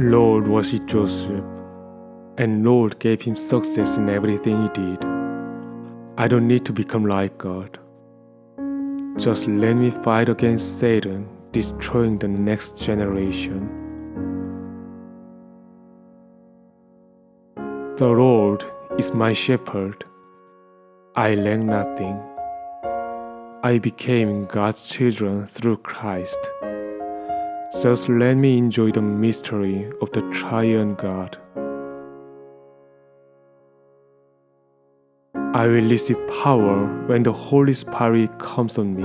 Lord was with Joseph, and Lord gave him success in everything he did. I don't need to become like God. Just let me fight against Satan, destroying the next generation. The Lord is my shepherd. I lack nothing. I became God's children through Christ. Just let me enjoy the mystery of the triune God. I will receive power when the Holy Spirit comes on me,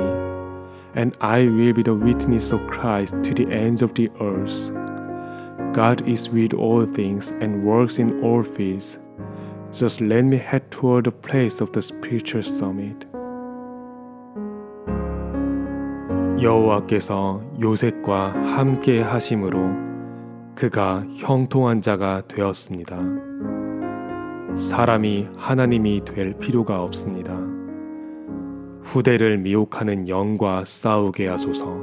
and I will be the witness of Christ to the ends of the earth. God is with all things and works in all things. Just let me head toward the place of the spiritual summit. 여호와께서 요셉과 함께 하심으로 그가 형통한 자가 되었습니다. 사람이 하나님이 될 필요가 없습니다. 후대를 미혹하는 영과 싸우게 하소서.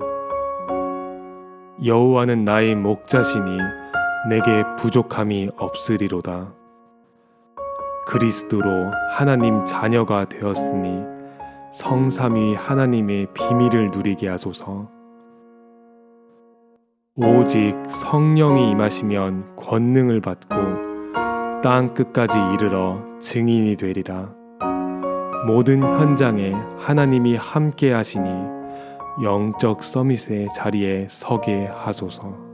여호와는 나의 목자시니 내게 부족함이 없으리로다. 그리스도로 하나님 자녀가 되었으니 성삼위 하나님의 비밀을 누리게 하소서. 오직 성령이 임하시면 권능을 받고 땅 끝까지 이르러 증인이 되리라. 모든 현장에 하나님이 함께 하시니 영적 서밋의 자리에 서게 하소서.